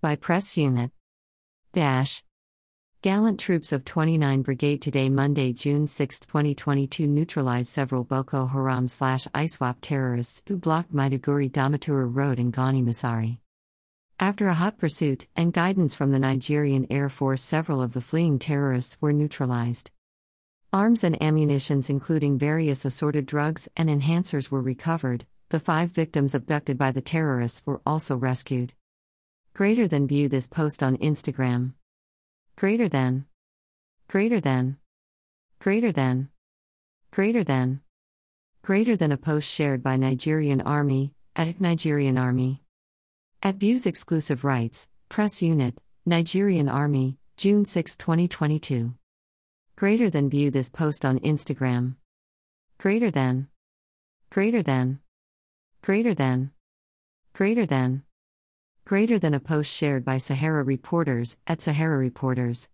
By Press Unit. Dash. Gallant troops of 29 Brigade today, Monday, June 6, 2022, neutralized several Boko Haram slash ISWAP terrorists who blocked Maiduguri Damaturu Road in Gani Masari. After a hot pursuit and guidance from the Nigerian Air Force, several of the fleeing terrorists were neutralized. Arms and ammunitions, including various assorted drugs and enhancers, were recovered. The five victims abducted by the terrorists were also rescued. Greater than view this post on Instagram. Greater than. Greater than. Greater than. Greater than. Greater than a post shared by Nigerian Army, at Nigerian Army. At Views Exclusive Rights, Press Unit, Nigerian Army, June 6, 2022. Greater than view this post on Instagram. Greater than. Greater than. Greater than. Greater than. Greater than a post shared by Sahara Reporters at Sahara Reporters.